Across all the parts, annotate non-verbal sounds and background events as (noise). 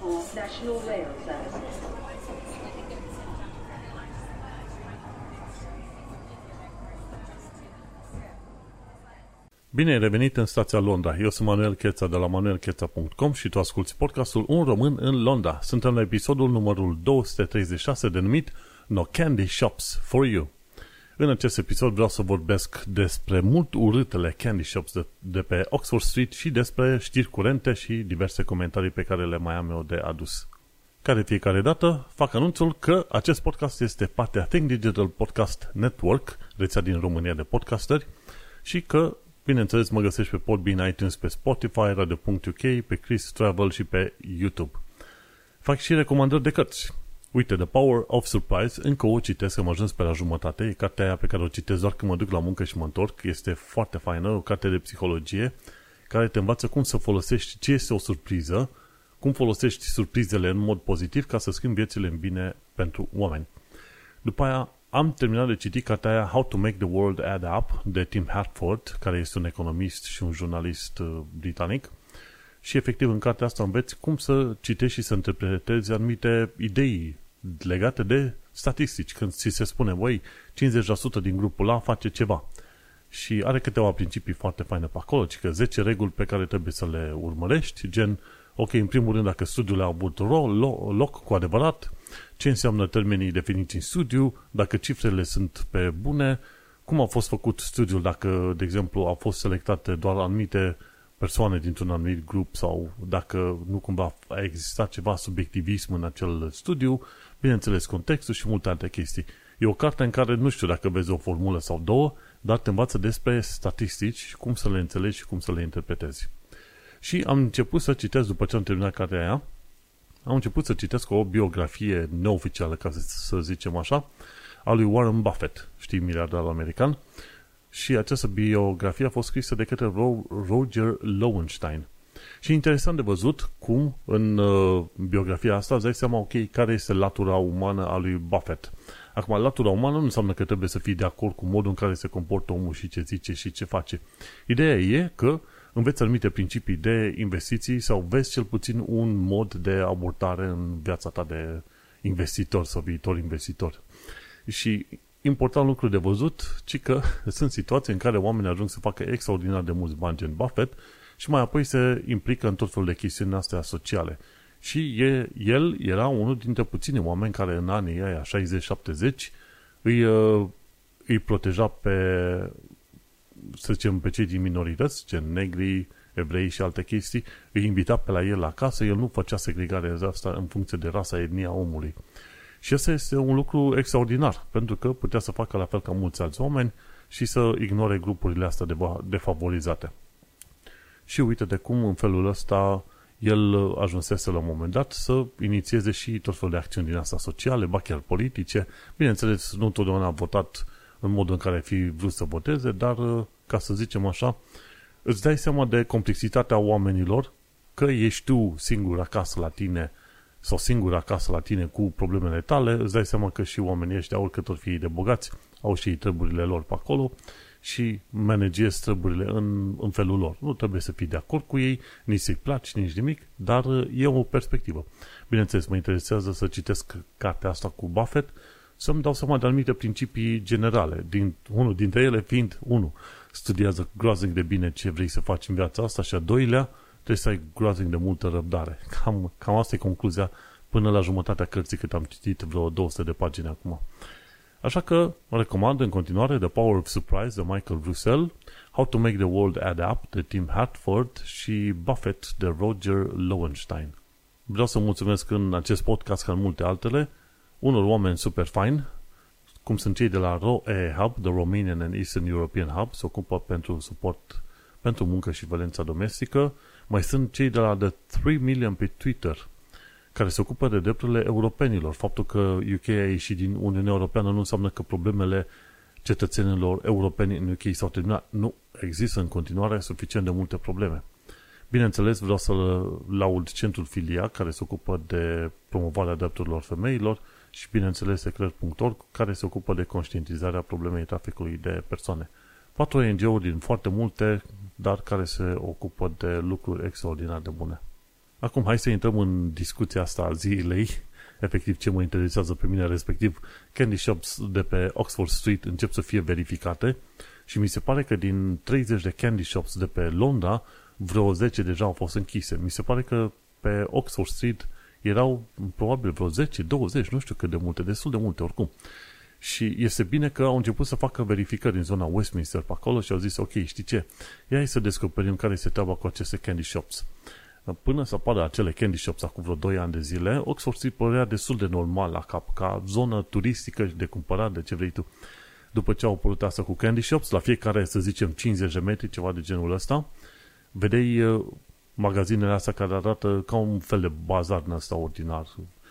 Singapore National Rail Services. Bine ai revenit în stația Londra. Eu sunt Manuel Cheța de la manuelcheța.com și tu asculti podcastul Un român în Londra. Suntem la episodul numărul 236 denumit No Candy Shops for You. În acest episod vreau să vorbesc despre mult urâtele candy shops de, de pe Oxford Street și despre știri curente și diverse comentarii pe care le mai am eu de adus. Care fiecare dată fac anunțul că acest podcast este partea Think Digital Podcast Network, rețea din România de podcasteri, și că, bineînțeles, mă găsești pe Podbean, iTunes, pe Spotify, Radio.uk, pe Chris Travel și pe YouTube. Fac și recomandări de cărți. Uite, The Power of Surprise, încă o citesc, am ajuns pe la jumătate, e cartea aia pe care o citesc doar când mă duc la muncă și mă întorc, este foarte faină, o carte de psihologie, care te învață cum să folosești ce este o surpriză, cum folosești surprizele în mod pozitiv ca să schimbi viețile în bine pentru oameni. După aia am terminat de citit cartea aia How to Make the World Add Up de Tim Hartford, care este un economist și un jurnalist uh, britanic, și efectiv în cartea asta înveți cum să citești și să interpretezi anumite idei legate de statistici. Când ți se spune, băi, 50% din grupul A face ceva. Și are câteva principii foarte faine pe acolo, ci că 10 reguli pe care trebuie să le urmărești, gen, ok, în primul rând, dacă studiul a avut loc cu adevărat, ce înseamnă termenii definiți în studiu, dacă cifrele sunt pe bune, cum a fost făcut studiul, dacă, de exemplu, au fost selectate doar anumite persoane dintr-un anumit grup sau dacă nu cumva a existat ceva subiectivism în acel studiu, bineînțeles contextul și multe alte chestii. E o carte în care nu știu dacă vezi o formulă sau două, dar te învață despre statistici, cum să le înțelegi și cum să le interpretezi. Și am început să citesc, după ce am terminat cartea aia, am început să citesc o biografie neoficială, ca să zicem așa, a lui Warren Buffett, știi, miliardarul american, și această biografie a fost scrisă de către Roger Lowenstein. Și interesant de văzut cum în uh, biografia asta îți dai seama, ok, care este latura umană a lui Buffett. Acum, latura umană nu înseamnă că trebuie să fii de acord cu modul în care se comportă omul și ce zice și ce face. Ideea e că înveți anumite principii de investiții sau vezi cel puțin un mod de abordare în viața ta de investitor sau viitor investitor. Și important lucru de văzut, ci că (laughs) sunt situații în care oamenii ajung să facă extraordinar de mulți bani gen Buffett și mai apoi se implică în tot felul de chestiuni astea sociale. Și e, el era unul dintre puțini oameni care în anii aia 60-70 îi, uh, îi proteja pe, să zicem, pe cei din minorități, gen negri, evrei și alte chestii, îi invita pe la el la casă, el nu făcea segregare asta în funcție de rasa, etnia omului. Și asta este un lucru extraordinar, pentru că putea să facă la fel ca mulți alți oameni și să ignore grupurile astea defavorizate. Și uite de cum în felul ăsta el ajunsese la un moment dat să inițieze și tot felul de acțiuni din asta sociale, ba chiar politice. Bineînțeles, nu întotdeauna a votat în modul în care fi vrut să voteze, dar, ca să zicem așa, îți dai seama de complexitatea oamenilor, că ești tu singur acasă la tine sau singur acasă la tine cu problemele tale, îți dai seama că și oamenii ăștia, oricât or fi de bogați, au și treburile lor pe acolo și managezi treburile în, în felul lor. Nu trebuie să fii de acord cu ei, nici să-i placi, nici nimic, dar e o perspectivă. Bineînțeles, mă interesează să citesc cartea asta cu Buffett, să-mi dau seama de anumite principii generale, din, unul dintre ele fiind, unul, studiază groaznic de bine ce vrei să faci în viața asta și a doilea, trebuie să ai groaznic de multă răbdare. Cam, cam asta e concluzia până la jumătatea cărții cât am citit vreo 200 de pagini acum. Așa că recomand în continuare The Power of Surprise de Michael Russell, How to Make the World Add Up de Tim Hartford și Buffett de Roger Lowenstein. Vreau să mulțumesc în acest podcast ca în multe altele unor oameni super fine, cum sunt cei de la ROE Hub, The Romanian and Eastern European Hub, se ocupă pentru suport pentru muncă și violența domestică, mai sunt cei de la The 3 Million pe Twitter, care se ocupă de drepturile europenilor. Faptul că UK a ieșit din Uniunea Europeană nu înseamnă că problemele cetățenilor europeni în UK s-au terminat. Nu, există în continuare suficient de multe probleme. Bineînțeles, vreau să laud centrul Filia, care se ocupă de promovarea drepturilor femeilor și, bineînțeles, secret.org, care se ocupă de conștientizarea problemei traficului de persoane. Patru ONG-uri din foarte multe dar care se ocupă de lucruri extraordinar de bune. Acum, hai să intrăm în discuția asta a zilei, (laughs) efectiv ce mă interesează pe mine, respectiv candy shops de pe Oxford Street încep să fie verificate și mi se pare că din 30 de candy shops de pe Londra, vreo 10 deja au fost închise. Mi se pare că pe Oxford Street erau probabil vreo 10, 20, nu știu cât de multe, destul de multe oricum. Și este bine că au început să facă verificări în zona Westminster pe acolo și au zis, ok, știi ce, ia să descoperim care este treaba cu aceste candy shops. Până să apară acele candy shops acum vreo 2 ani de zile, Oxford Street părea destul de normal la cap, ca zonă turistică și de cumpărat de ce vrei tu. După ce au apărut asta cu candy shops, la fiecare, să zicem, 50 de metri, ceva de genul ăsta, vedeai uh, magazinele astea care arată ca un fel de bazar în ăsta ordinar.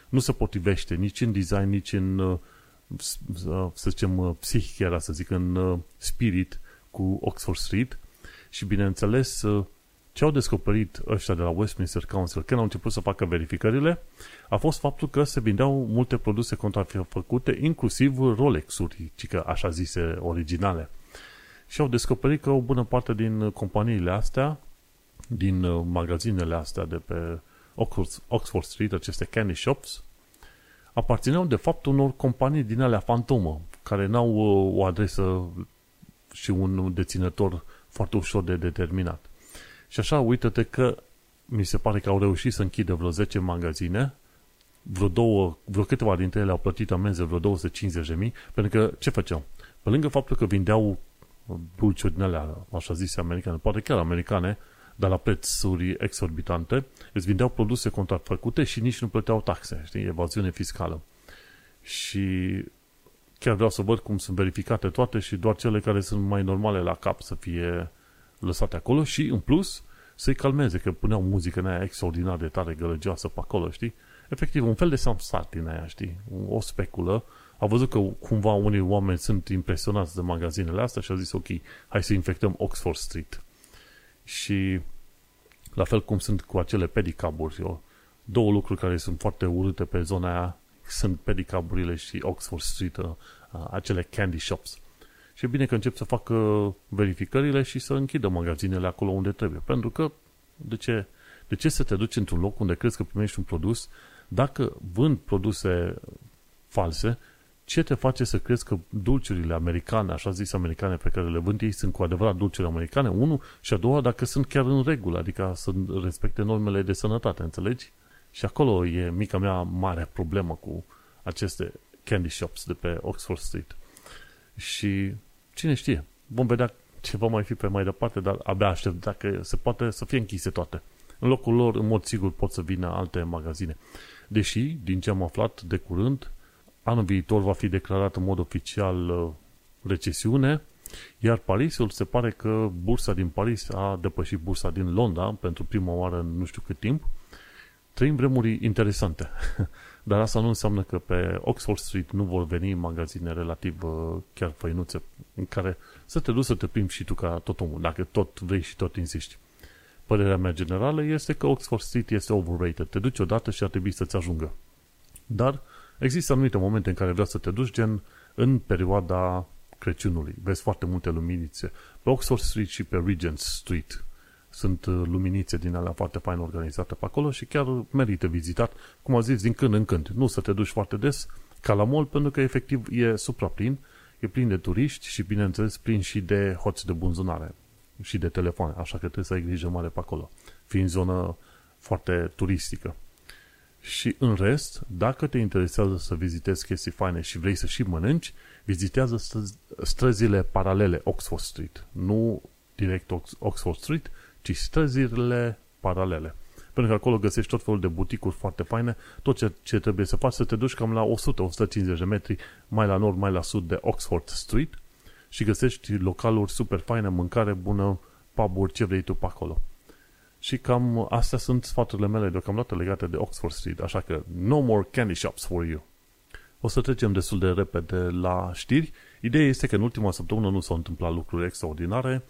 Nu se potrivește nici în design, nici în, uh, să zicem, uh, psihic, era să zic, în spirit cu Oxford Street. Și bineînțeles, ce au descoperit ăștia de la Westminster Council când au început să facă verificările a fost faptul că se vindeau multe produse contrafăcute, inclusiv Rolex-uri, că așa zise originale. Și au descoperit că o bună parte din companiile astea, din uh, magazinele astea de pe Oxford Street, aceste candy shops, aparțineau de fapt unor companii din alea fantomă, care n-au uh, o adresă și un deținător foarte ușor de determinat. Și așa, uită-te că mi se pare că au reușit să închidă vreo 10 magazine, vreo, două, vreo câteva dintre ele au plătit amenzi vreo 250 de mii, pentru că ce făceau? Pe lângă faptul că vindeau dulciuri din alea, așa zise, americane, poate chiar americane, dar la prețuri exorbitante, îți vindeau produse contrafăcute și nici nu plăteau taxe, știi, evaziune fiscală. Și chiar vreau să văd cum sunt verificate toate și doar cele care sunt mai normale la cap să fie lăsate acolo și, în plus, să-i calmeze, că puneau muzică în aia extraordinar de tare gălăgioasă pe acolo, știi? Efectiv, un fel de samsat din aia, știi? O speculă. A văzut că cumva unii oameni sunt impresionați de magazinele astea și a zis, ok, hai să infectăm Oxford Street. Și la fel cum sunt cu acele pedicaburi, două lucruri care sunt foarte urâte pe zona aia sunt pedicaburile și Oxford Street, uh, acele candy shops. Și e bine că încep să facă verificările și să închidă magazinele acolo unde trebuie. Pentru că, de ce, de ce să te duci într-un loc unde crezi că primești un produs dacă vând produse false, ce te face să crezi că dulciurile americane, așa zis americane pe care le vând ei, sunt cu adevărat dulciuri americane? Unu, și a doua, dacă sunt chiar în regulă, adică să respecte normele de sănătate, înțelegi? Și acolo e mica mea mare problemă cu aceste candy shops de pe Oxford Street. Și cine știe, vom vedea ce va mai fi pe mai departe, dar abia aștept dacă se poate să fie închise toate. În locul lor, în mod sigur, pot să vină alte magazine. Deși, din ce am aflat de curând, anul viitor va fi declarat în mod oficial uh, recesiune, iar Parisul se pare că bursa din Paris a depășit bursa din Londra pentru prima oară în nu știu cât timp. Trăim vremuri interesante. (laughs) Dar asta nu înseamnă că pe Oxford Street nu vor veni magazine relativ uh, chiar făinuțe în care să te duci să te plimbi și tu ca tot omul, dacă tot vrei și tot insisti. Părerea mea generală este că Oxford Street este overrated. Te duci odată și ar trebui să-ți ajungă. Dar există anumite momente în care vreau să te duci, gen în perioada Crăciunului. Vezi foarte multe luminițe. Pe Oxford Street și pe Regent Street sunt uh, luminițe din alea foarte fain organizate pe acolo și chiar merită vizitat, cum a zis, din când în când. Nu să te duci foarte des ca la mall, pentru că efectiv e supraplin, e plin de turiști și, bineînțeles, plin și de hoți de bunzunare și de telefoane, așa că trebuie să ai grijă mare pe acolo, fiind zonă foarte turistică. Și în rest, dacă te interesează să vizitezi chestii faine și vrei să și mănânci, vizitează străzile paralele Oxford Street. Nu direct Oxford Street, ci străzile paralele. Pentru că acolo găsești tot felul de buticuri foarte faine, tot ce, ce trebuie să faci, să te duci cam la 100-150 de metri mai la nord, mai la sud de Oxford Street și găsești localuri super faine, mâncare bună, pub ce vrei tu pe acolo. Și cam astea sunt sfaturile mele deocamdată legate de Oxford Street, așa că no more candy shops for you. O să trecem destul de repede la știri. Ideea este că în ultima săptămână nu s-au întâmplat lucruri extraordinare,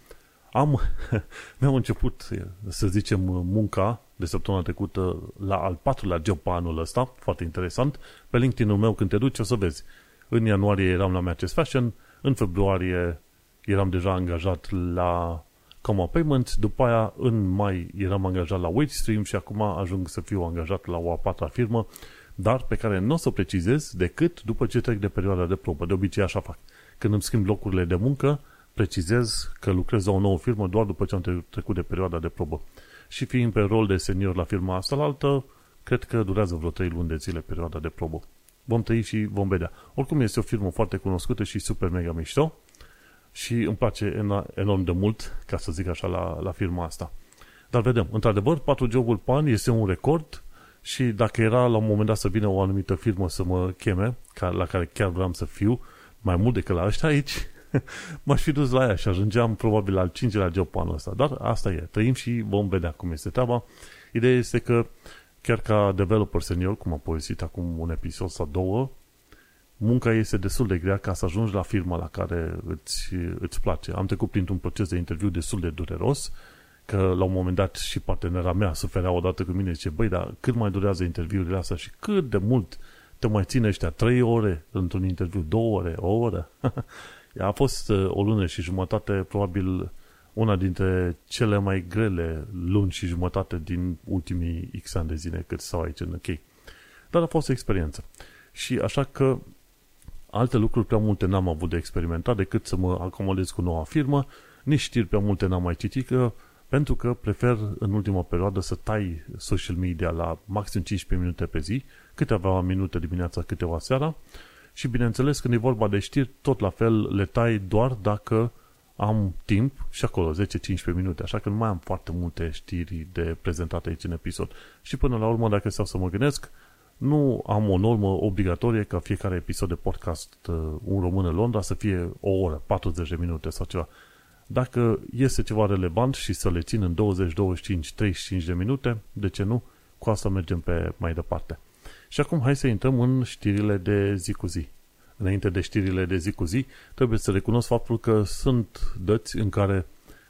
am, (laughs) mi-am început, să zicem, munca de săptămâna trecută la al patrulea job pe anul ăsta, foarte interesant. Pe LinkedIn-ul meu, când te duci, o să vezi. În ianuarie eram la Matches Fashion, în februarie eram deja angajat la Coma Payment, după aia în mai eram angajat la Wagestream și acum ajung să fiu angajat la o a patra firmă, dar pe care nu o să precizez decât după ce trec de perioada de probă. De obicei așa fac. Când îmi schimb locurile de muncă, precizez că lucrez la o nouă firmă doar după ce am trecut de perioada de probă. Și fiind pe rol de senior la firma asta la altă, cred că durează vreo 3 luni de zile perioada de probă. Vom trăi și vom vedea. Oricum este o firmă foarte cunoscută și super mega mișto și îmi place enorm de mult, ca să zic așa, la, la firma asta. Dar vedem, într-adevăr, 4 joburi pe an este un record și dacă era la un moment dat să vină o anumită firmă să mă cheme, la care chiar vreau să fiu, mai mult decât la ăștia aici, (laughs) m-aș fi dus la ea și ajungeam probabil al cincilea job pe anul ăsta. Dar asta e, trăim și vom vedea cum este treaba. Ideea este că chiar ca developer senior, cum am povestit acum un episod sau două, munca este destul de grea ca să ajungi la firma la care îți, îți place. Am trecut printr-un proces de interviu destul de dureros, că la un moment dat și partenera mea suferea odată cu mine, zice, băi, dar cât mai durează interviurile astea și cât de mult te mai ține ăștia, trei ore într-un interviu, două ore, o oră. (laughs) A fost uh, o lună și jumătate, probabil una dintre cele mai grele luni și jumătate din ultimii X ani de zile cât stau aici în UK. Dar a fost o experiență. Și așa că alte lucruri prea multe n-am avut de experimentat decât să mă acomodez cu noua firmă, nici știri prea multe n-am mai citit, că, pentru că prefer în ultima perioadă să tai social media la maxim 15 minute pe zi, câteva minute dimineața, câteva seara, și bineînțeles când e vorba de știri, tot la fel le tai doar dacă am timp și acolo 10-15 minute, așa că nu mai am foarte multe știri de prezentate aici în episod. Și până la urmă, dacă stau să mă gândesc, nu am o normă obligatorie ca fiecare episod de podcast uh, Un român în Londra să fie o oră, 40 de minute sau ceva. Dacă este ceva relevant și să le țin în 20, 25, 35 de minute, de ce nu? Cu asta mergem pe mai departe. Și acum hai să intrăm în știrile de zi cu zi. Înainte de știrile de zi cu zi, trebuie să recunosc faptul că sunt dăți în care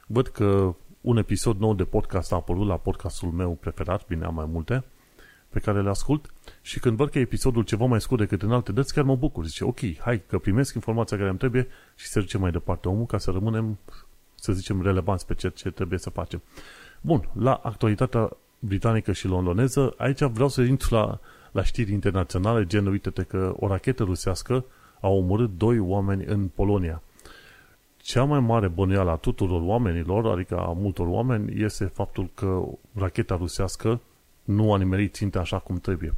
văd că un episod nou de podcast a apărut la podcastul meu preferat, bine am mai multe, pe care le ascult și când văd că e episodul ceva mai scurt decât în alte dăți, chiar mă bucur. Zice, ok, hai că primesc informația care îmi trebuie și să duce mai departe omul ca să rămânem, să zicem, relevanți pe ceea ce trebuie să facem. Bun, la actualitatea britanică și londoneză, aici vreau să intru la, la știri internaționale, gen, uite-te că o rachetă rusească a omorât doi oameni în Polonia. Cea mai mare bănuială a tuturor oamenilor, adică a multor oameni, este faptul că racheta rusească nu a nimerit ținte așa cum trebuie.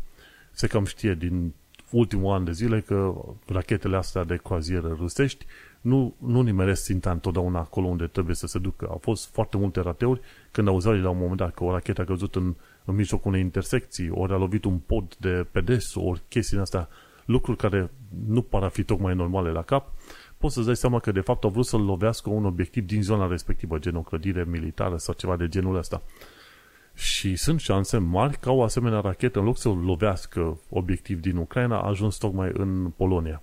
Se cam știe din ultimul an de zile că rachetele astea de croazieră rusești nu, nu nimeresc ținta întotdeauna acolo unde trebuie să se ducă. Au fost foarte multe rateuri când auzeau la un moment dat că o rachetă a căzut în, în mijlocul unei intersecții, ori a lovit un pod de pedes, ori chestii astea, lucruri care nu par a fi tocmai normale la cap, poți să-ți dai seama că de fapt au vrut să-l lovească un obiectiv din zona respectivă, gen o clădire militară sau ceva de genul ăsta. Și sunt șanse mari ca o asemenea rachetă, în loc să lovească obiectiv din Ucraina, a ajuns tocmai în Polonia.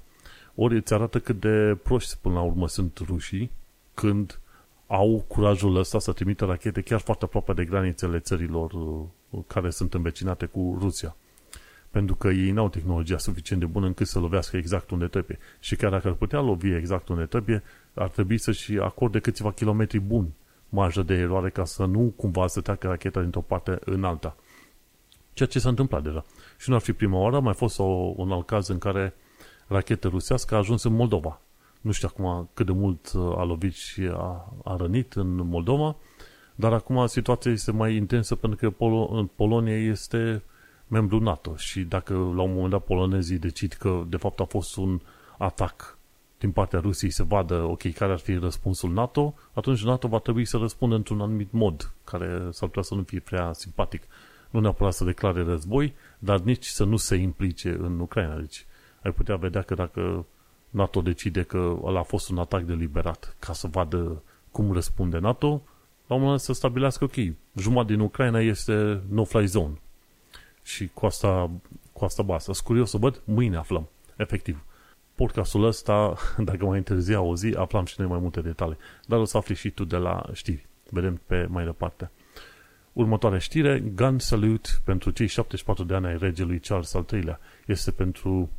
Ori îți arată cât de proști până la urmă sunt rușii când au curajul ăsta să trimită rachete chiar foarte aproape de granițele țărilor uh, care sunt învecinate cu Rusia. Pentru că ei n-au tehnologia suficient de bună încât să lovească exact unde trebuie. Și chiar dacă ar putea lovi exact unde trebuie, ar trebui să-și acorde câțiva kilometri buni marjă de eroare ca să nu cumva să treacă racheta dintr-o parte în alta. Ceea ce s-a întâmplat deja. Și nu ar fi prima oară, a mai fost o, un alt caz în care rachetă rusească a ajuns în Moldova. Nu știu acum cât de mult uh, a lovit și a, a rănit în Moldova, dar acum situația este mai intensă pentru că Pol- Polonia este membru NATO și dacă la un moment dat polonezii decid că de fapt a fost un atac din partea Rusiei să vadă, ok, care ar fi răspunsul NATO, atunci NATO va trebui să răspundă într-un anumit mod, care s-ar putea să nu fie prea simpatic. Nu neapărat să declare război, dar nici să nu se implice în Ucraina. Deci ai putea vedea că dacă NATO decide că ăla a fost un atac deliberat ca să vadă cum răspunde NATO, la un moment dat să stabilească, ok, jumătate din Ucraina este no-fly zone. Și cu asta, cu asta basta. Sunt curios să văd, mâine aflăm, efectiv podcastul ăsta, (laughs) dacă mai întârzia o zi, aflam și noi mai multe detalii. Dar o să afli și tu de la știri. Vedem pe mai departe. Următoarea știre, Gun Salute pentru cei 74 de ani ai regelui Charles al III-lea. Este pentru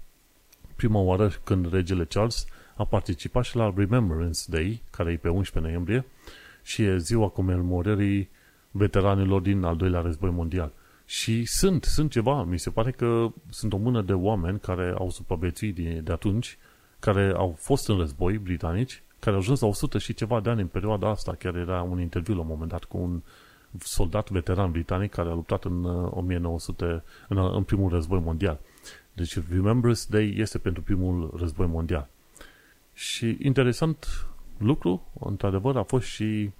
prima oară când regele Charles a participat și la Remembrance Day, care e pe 11 noiembrie, și e ziua comemorării veteranilor din al doilea război mondial. Și sunt, sunt ceva, mi se pare că sunt o mână de oameni care au supraviețuit de, de atunci, care au fost în război britanici, care au ajuns la 100 și ceva de ani în perioada asta. Chiar era un interviu la un moment dat cu un soldat veteran britanic care a luptat în 1900, uh, în, uh, în primul război mondial. Deci Remembrance Day este pentru primul război mondial. Și interesant lucru, într-adevăr, a fost și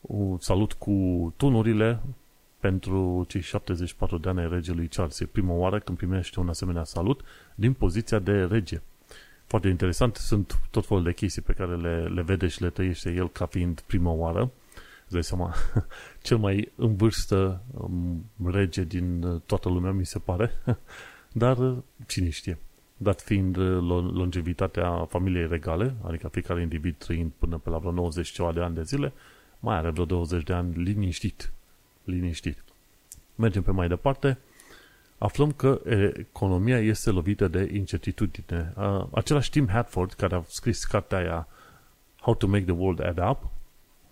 un salut cu tunurile pentru cei 74 de ani ai regelui Charles. E prima oară când primește un asemenea salut din poziția de rege. Foarte interesant, sunt tot felul de chestii pe care le, le vede și le trăiește el ca fiind prima oară. Îți dai seama, (laughs) cel mai în vârstă um, rege din uh, toată lumea, mi se pare. (laughs) Dar uh, cine știe? Dat fiind uh, longevitatea familiei regale, adică fiecare individ trăind până pe la vreo 90 ceva de ani de zile, mai are vreo 20 de ani liniștit. Liniștit. Mergem pe mai departe. Aflăm că economia este lovită de incertitudine. Același Tim Hadford, care a scris cartea aia How to Make the World Add Up,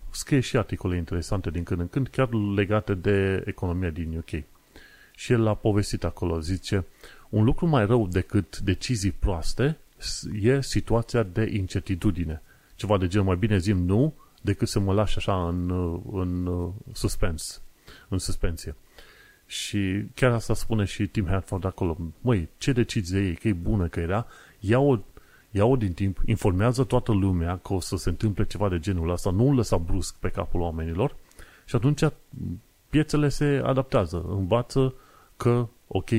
scrie și articole interesante din când în când, chiar legate de economia din UK. Și el a povestit acolo, zice, un lucru mai rău decât decizii proaste e situația de incertitudine. Ceva de genul, mai bine zim nu, decât să mă lași așa în, în suspens, în suspensie. Și chiar asta spune și Tim Hadford acolo. Măi, ce decizie e? Că e bună, că era? Ia-o, ia-o din timp, informează toată lumea că o să se întâmple ceva de genul ăsta, nu lăsa brusc pe capul oamenilor și atunci piețele se adaptează, învață că, ok,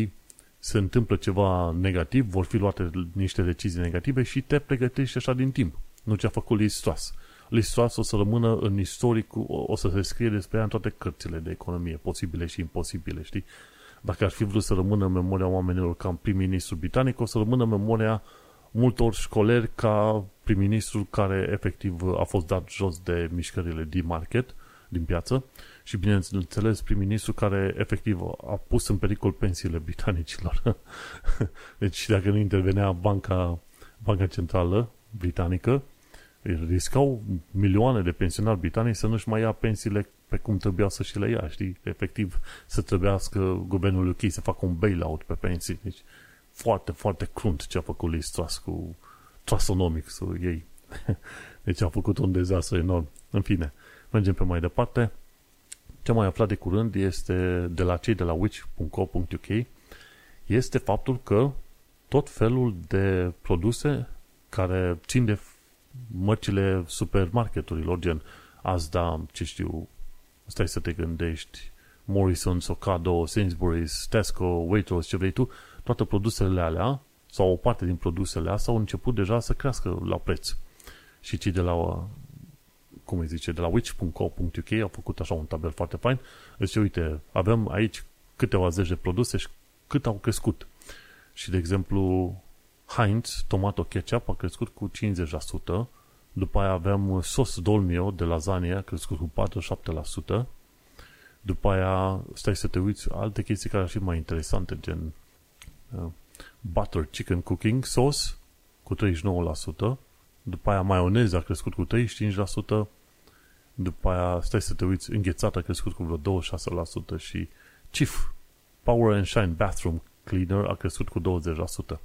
se întâmplă ceva negativ, vor fi luate niște decizii negative și te pregătești așa din timp. Nu ce a făcut Liz Truss. Liz Truss o să rămână în istoric, o să se scrie despre ea în toate cărțile de economie, posibile și imposibile, știi? Dacă ar fi vrut să rămână în memoria oamenilor ca prim-ministru britanic, o să rămână în memoria multor școleri ca prim-ministru care efectiv a fost dat jos de mișcările din market, din piață și bineînțeles prim-ministru care efectiv a pus în pericol pensiile britanicilor. (laughs) deci dacă nu intervenea banca, banca centrală britanică, riscau milioane de pensionari britanici să nu-și mai ia pensiile pe cum trebuia să și le ia, știi? Efectiv, să trebuiască guvernul UK să facă un bailout pe pensii. Deci, foarte, foarte crunt ce a făcut Liz Truss cu Trussonomics ei. (laughs) Deci a făcut un dezastru enorm. În fine, mergem pe mai departe. Ce mai aflat de curând este de la cei de la witch.co.uk este faptul că tot felul de produse care țin de mărcile supermarketurilor, gen Asda, ce știu, stai să te gândești, Morrison, Ocado, Sainsbury's, Tesco, Waitrose, ce vrei tu, toate produsele alea, sau o parte din produsele astea, au început deja să crească la preț. Și cei de la, cum îi zice, de la witch.co.uk au făcut așa un tabel foarte fain. Zice, uite, avem aici câteva zeci de produse și cât au crescut. Și, de exemplu, Heinz Tomato Ketchup a crescut cu 50%, după aia aveam sos Dolmio de lasagne, a crescut cu 47%, după aia, stai să te uiți, alte chestii care ar fi mai interesante, gen uh, butter chicken cooking sauce cu 39%, după aia maioneză a crescut cu 35%, după aia, stai să te uiți, înghețată a crescut cu vreo 26% și Chief Power and Shine Bathroom Cleaner a crescut cu 20%.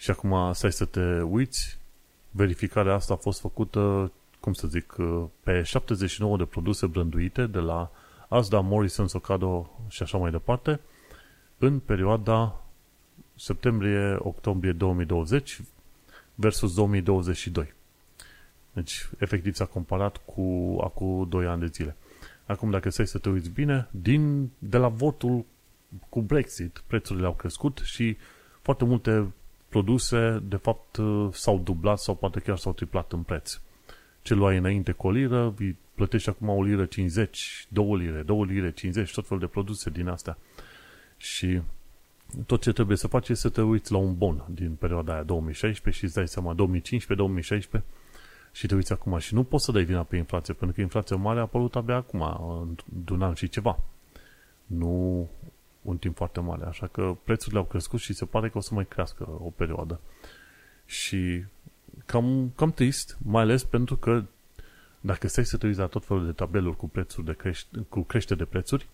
Și acum stai să te uiți, verificarea asta a fost făcută, cum să zic, pe 79 de produse brânduite de la Asda, Morrison, Socado și așa mai departe, în perioada septembrie-octombrie 2020 versus 2022. Deci, efectiv, s-a comparat cu acum 2 ani de zile. Acum, dacă stai să te uiți bine, din, de la votul cu Brexit, prețurile au crescut și foarte multe produse, de fapt, uh, s-au dublat sau poate chiar s-au triplat în preț. Ce luai înainte cu o liră, îi plătești acum o liră 50, 2 lire, 2 lire 50, tot felul de produse din astea. Și tot ce trebuie să faci este să te uiți la un bon din perioada aia 2016 și îți dai seama 2015-2016 și te uiți acum și nu poți să dai vina pe inflație, pentru că inflația mare a apărut abia acum, în un an și ceva. Nu un timp foarte mare, așa că prețurile au crescut și se pare că o să mai crească o perioadă. Și cam, cam trist, mai ales pentru că dacă stai să te uiți la tot felul de tabeluri cu, prețuri de creș- cu crește de prețuri,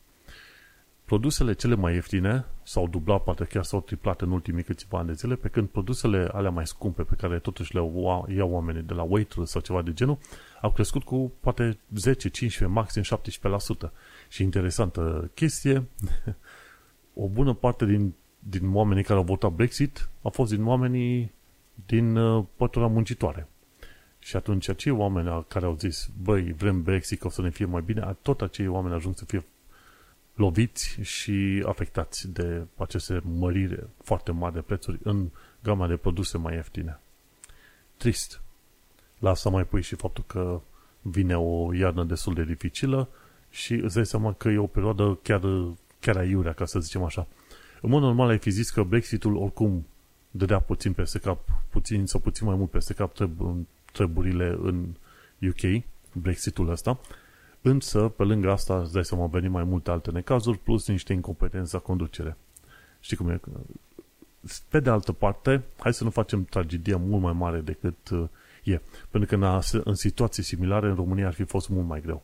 produsele cele mai ieftine s-au dublat, poate chiar s-au triplat în ultimii câțiva ani de zile, pe când produsele alea mai scumpe pe care totuși le iau oamenii de la Waitrose sau ceva de genul, au crescut cu poate 10, 15, maxim 17%. Și interesantă chestie, (laughs) o bună parte din, din oamenii care au votat Brexit au fost din oamenii din uh, pătura muncitoare. Și atunci acei oameni care au zis, băi, vrem Brexit, că o să ne fie mai bine, tot acei oameni ajung să fie loviți și afectați de aceste mărire foarte mari de prețuri în gama de produse mai ieftine. Trist. La asta mai pui și faptul că vine o iarnă destul de dificilă și îți dai seama că e o perioadă chiar, chiar aiurea, ca să zicem așa. În mod normal ai fi zis că Brexitul oricum dădea puțin peste cap, puțin sau puțin mai mult peste cap treb- treburile în UK, Brexitul ăsta, însă pe lângă asta îți dai seama veni mai multe alte necazuri plus niște incompetențe la conducere. Știi cum e? Pe de altă parte, hai să nu facem tragedia mult mai mare decât uh, e. Pentru că în, în situații similare în România ar fi fost mult mai greu.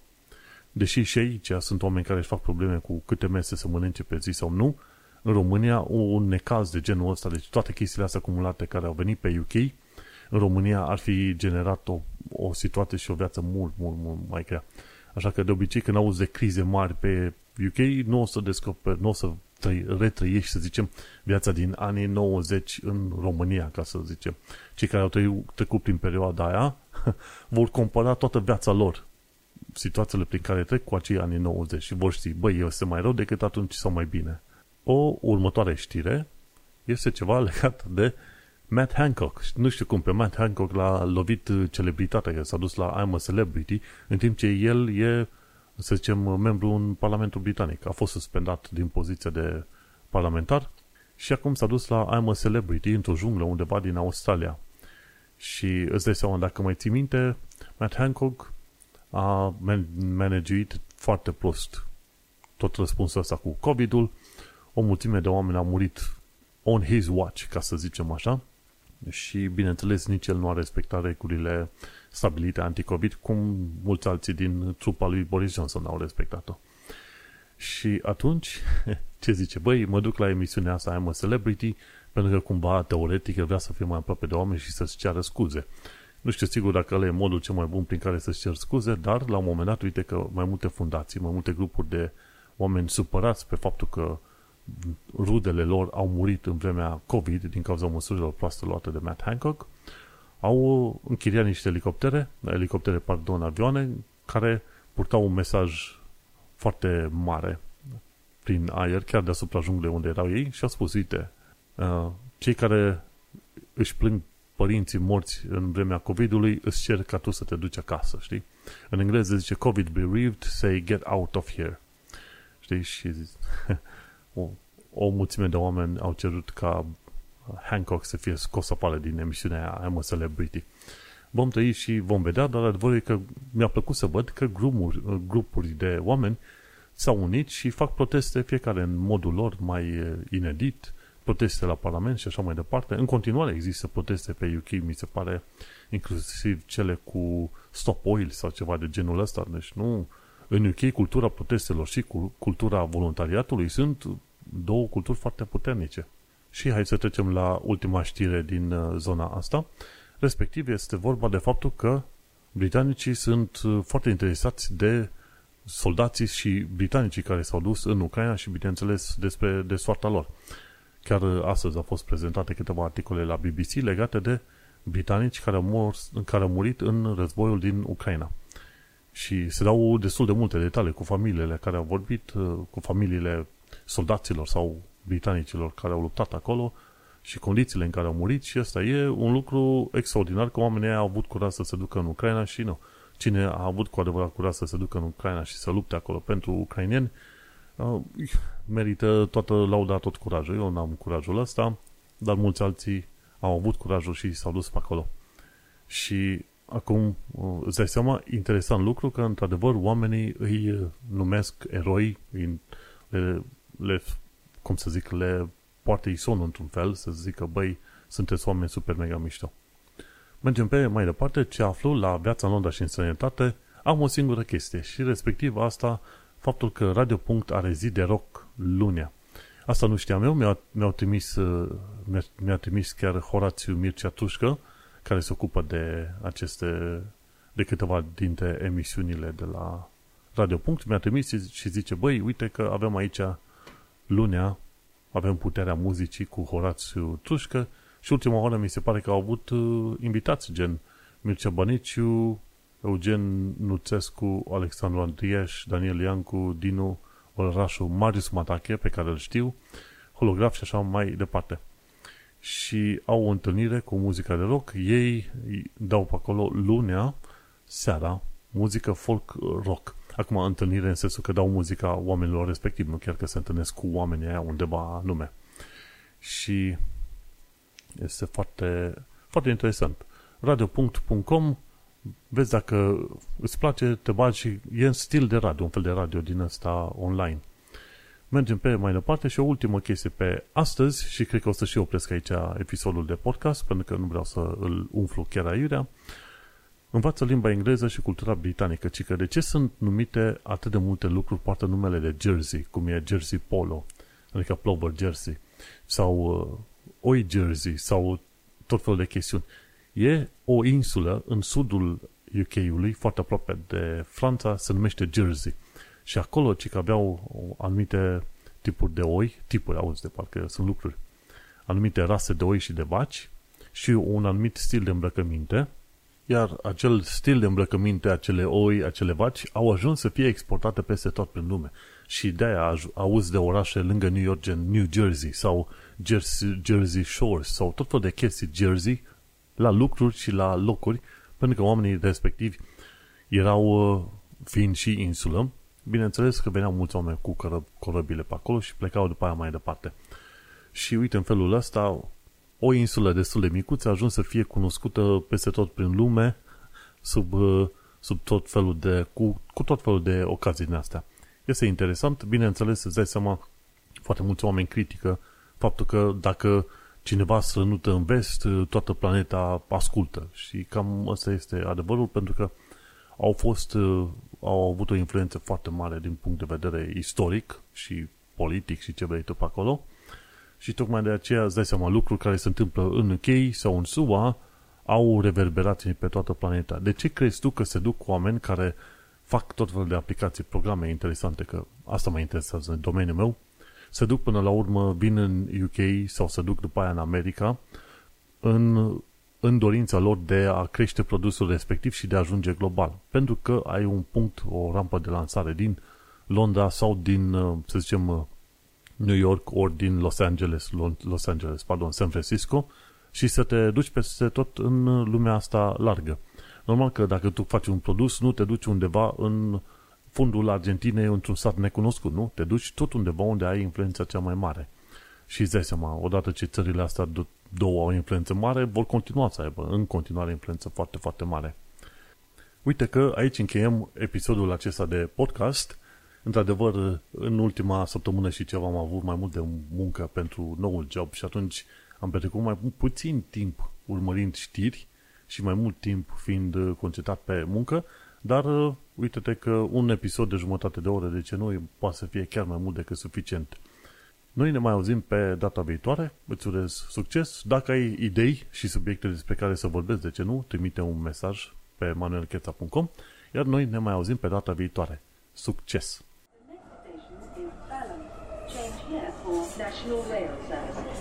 Deși și aici sunt oameni care își fac probleme cu câte mese să mănânce pe zi sau nu, în România un necaz de genul ăsta, deci toate chestiile astea acumulate care au venit pe UK, în România ar fi generat o, o situație și o viață mult, mult, mult mai grea. Așa că de obicei când auzi de crize mari pe UK, nu o să descoperi, nu o să retrăiești, să zicem, viața din anii 90 în România, ca să zicem. Cei care au trecut prin perioada aia (laughs) vor compara toată viața lor, situațiile prin care trec cu acei anii 90 și vor ști, băi, este mai rău decât atunci sau mai bine. O următoare știre este ceva (laughs) legat de Matt Hancock. Nu știu cum, pe Matt Hancock l-a lovit celebritatea, că s-a dus la I'm a Celebrity, în timp ce el e, să zicem, membru în Parlamentul Britanic. A fost suspendat din poziția de parlamentar și acum s-a dus la I'm a Celebrity într-o junglă undeva din Australia. Și îți dai seama, dacă mai ții minte, Matt Hancock a managuit foarte prost tot răspunsul ăsta cu COVID-ul. O mulțime de oameni au murit on his watch, ca să zicem așa, și, bineînțeles, nici el nu a respectat regulile stabilite anti-COVID, cum mulți alții din trupa lui Boris Johnson au respectat-o. Și atunci, (laughs) ce zice? Băi, mă duc la emisiunea asta I'm a Celebrity, pentru că cumva, teoretic, el vrea să fie mai aproape de oameni și să-și ceară scuze. Nu știu sigur dacă ăla e modul cel mai bun prin care să-și cer scuze, dar la un moment dat, uite că mai multe fundații, mai multe grupuri de oameni supărați pe faptul că rudele lor au murit în vremea COVID din cauza măsurilor proaste luate de Matt Hancock, au închiriat niște elicoptere, elicoptere, pardon, avioane, care purtau un mesaj foarte mare prin aer, chiar deasupra junglei unde erau ei și au spus, uite, uh, cei care își plâng părinții morți în vremea COVID-ului îți cer ca tu să te duci acasă, știi? În engleză zice COVID bereaved, say get out of here. Știi? Și (laughs) o, o mulțime de oameni au cerut ca Hancock să fie scos afară din emisiunea I'm a Celebrity. Vom trăi și vom vedea, dar adevărul e că mi-a plăcut să văd că grupuri, grupuri de oameni s-au unit și fac proteste fiecare în modul lor mai inedit, proteste la Parlament și așa mai departe. În continuare există proteste pe UK, mi se pare, inclusiv cele cu Stop Oil sau ceva de genul ăsta. Deci nu, în UK, cultura protestelor și cultura voluntariatului sunt două culturi foarte puternice. Și hai să trecem la ultima știre din uh, zona asta. Respectiv este vorba de faptul că britanicii sunt uh, foarte interesați de soldații și britanicii care s-au dus în Ucraina și, bineînțeles, despre de soarta lor. Chiar uh, astăzi au fost prezentate câteva articole la BBC legate de britanici care au, mors, care au murit în războiul din Ucraina. Și se dau destul de multe detalii cu familiile care au vorbit, uh, cu familiile soldaților sau britanicilor care au luptat acolo și condițiile în care au murit și asta e un lucru extraordinar că oamenii au avut curaj să se ducă în Ucraina și nu. Cine a avut cu adevărat curaj să se ducă în Ucraina și să lupte acolo pentru ucrainieni, uh, merită toată lauda, tot curajul. Eu n-am curajul ăsta, dar mulți alții au avut curajul și s-au dus pe acolo. Și Acum, uh, îți dai seama, interesant lucru că, într-adevăr, oamenii îi uh, numesc eroi, îi, le, le, cum să zic, le poate îi son într-un fel, să zică, băi, sunteți oameni super mega mișto. Mergem pe mai departe, ce aflu la viața în Londra și în străinătate, am o singură chestie și respectiv asta, faptul că Radio Punct are zi de rock lunea. Asta nu știam eu, mi-a, mi-au trimis, mi-a, mi-a trimis chiar Horațiu Mircea Tușcă, care se ocupă de aceste, de câteva dintre emisiunile de la Radio Punct, mi-a trimis și zice, băi, uite că avem aici lunea, avem puterea muzicii cu Horațiu Tușcă și ultima oară mi se pare că au avut uh, invitați, gen Mircea Baniciu, Eugen Nuțescu, Alexandru Andrieș, Daniel Iancu, Dinu Olărașu, Marius Matache, pe care îl știu, holograf și așa mai departe. Și au o întâlnire cu muzica de rock, ei dau pe acolo lunea, seara, muzică folk rock. Acum, întâlnire în sensul că dau muzica oamenilor respectiv, nu chiar că se întâlnesc cu oamenii aia undeva nume. Și este foarte, foarte interesant. radio.com vezi dacă îți place, te bagi și e în stil de radio, un fel de radio din ăsta online. Mergem pe mai departe și o ultimă chestie pe astăzi și cred că o să și opresc aici episodul de podcast pentru că nu vreau să îl umflu chiar aiurea. Învață limba engleză și cultura britanică, ci că de ce sunt numite atât de multe lucruri poartă numele de Jersey, cum e Jersey Polo, adică Plover Jersey, sau uh, Oi Jersey, sau tot felul de chestiuni. E o insulă în sudul UK-ului, foarte aproape de Franța, se numește Jersey. Și acolo, ci că aveau anumite tipuri de oi, tipuri, auzi, de parcă sunt lucruri, anumite rase de oi și de vaci și un anumit stil de îmbrăcăminte, iar acel stil de îmbrăcăminte, acele oi, acele vaci, au ajuns să fie exportate peste tot prin lume. Și de-aia auzi de orașe lângă New York, gen New Jersey sau Jersey, Jersey Shores sau tot felul de chestii Jersey la lucruri și la locuri, pentru că oamenii respectivi erau, uh, fiind și insulă, bineînțeles că veneau mulți oameni cu corăbile pe acolo și plecau după aia mai departe. Și uite, în felul ăsta, o insulă destul de micuță a ajuns să fie cunoscută peste tot prin lume, sub, uh, sub tot felul de, cu, cu tot felul de ocazii din astea. Este interesant, bineînțeles, îți dai seama, foarte mulți oameni critică faptul că dacă cineva strănută în vest, toată planeta ascultă. Și cam asta este adevărul, pentru că au fost, au avut o influență foarte mare din punct de vedere istoric și politic și ce vrei tu pe acolo. Și tocmai de aceea îți dai seama lucruri care se întâmplă în UK sau în SUA au reverberații pe toată planeta. De ce crezi tu că se duc oameni care fac tot felul de aplicații, programe interesante, că asta mă interesează în domeniul meu, se duc până la urmă, vin în UK sau se duc după aia în America în, în dorința lor de a crește produsul respectiv și de a ajunge global. Pentru că ai un punct, o rampă de lansare din Londra sau din, uh, să zicem, uh, New York ori din Los Angeles, Los Angeles, pardon, San Francisco și să te duci peste tot în lumea asta largă. Normal că dacă tu faci un produs, nu te duci undeva în fundul Argentinei într-un sat necunoscut, nu? Te duci tot undeva unde ai influența cea mai mare. Și îți dai seama, odată ce țările astea două au influență mare, vor continua să aibă în continuare influență foarte, foarte mare. Uite că aici încheiem episodul acesta de podcast. Într-adevăr, în ultima săptămână și ceva am avut mai mult de muncă pentru noul job și atunci am petrecut mai puțin timp urmărind știri și mai mult timp fiind concentrat pe muncă, dar uh, uite-te că un episod de jumătate de oră, de ce nu, poate să fie chiar mai mult decât suficient. Noi ne mai auzim pe data viitoare, îți urez succes. Dacă ai idei și subiecte despre care să vorbesc, de ce nu, trimite un mesaj pe manuelcheța.com, iar noi ne mai auzim pe data viitoare. Succes! Change here for National Rail Services.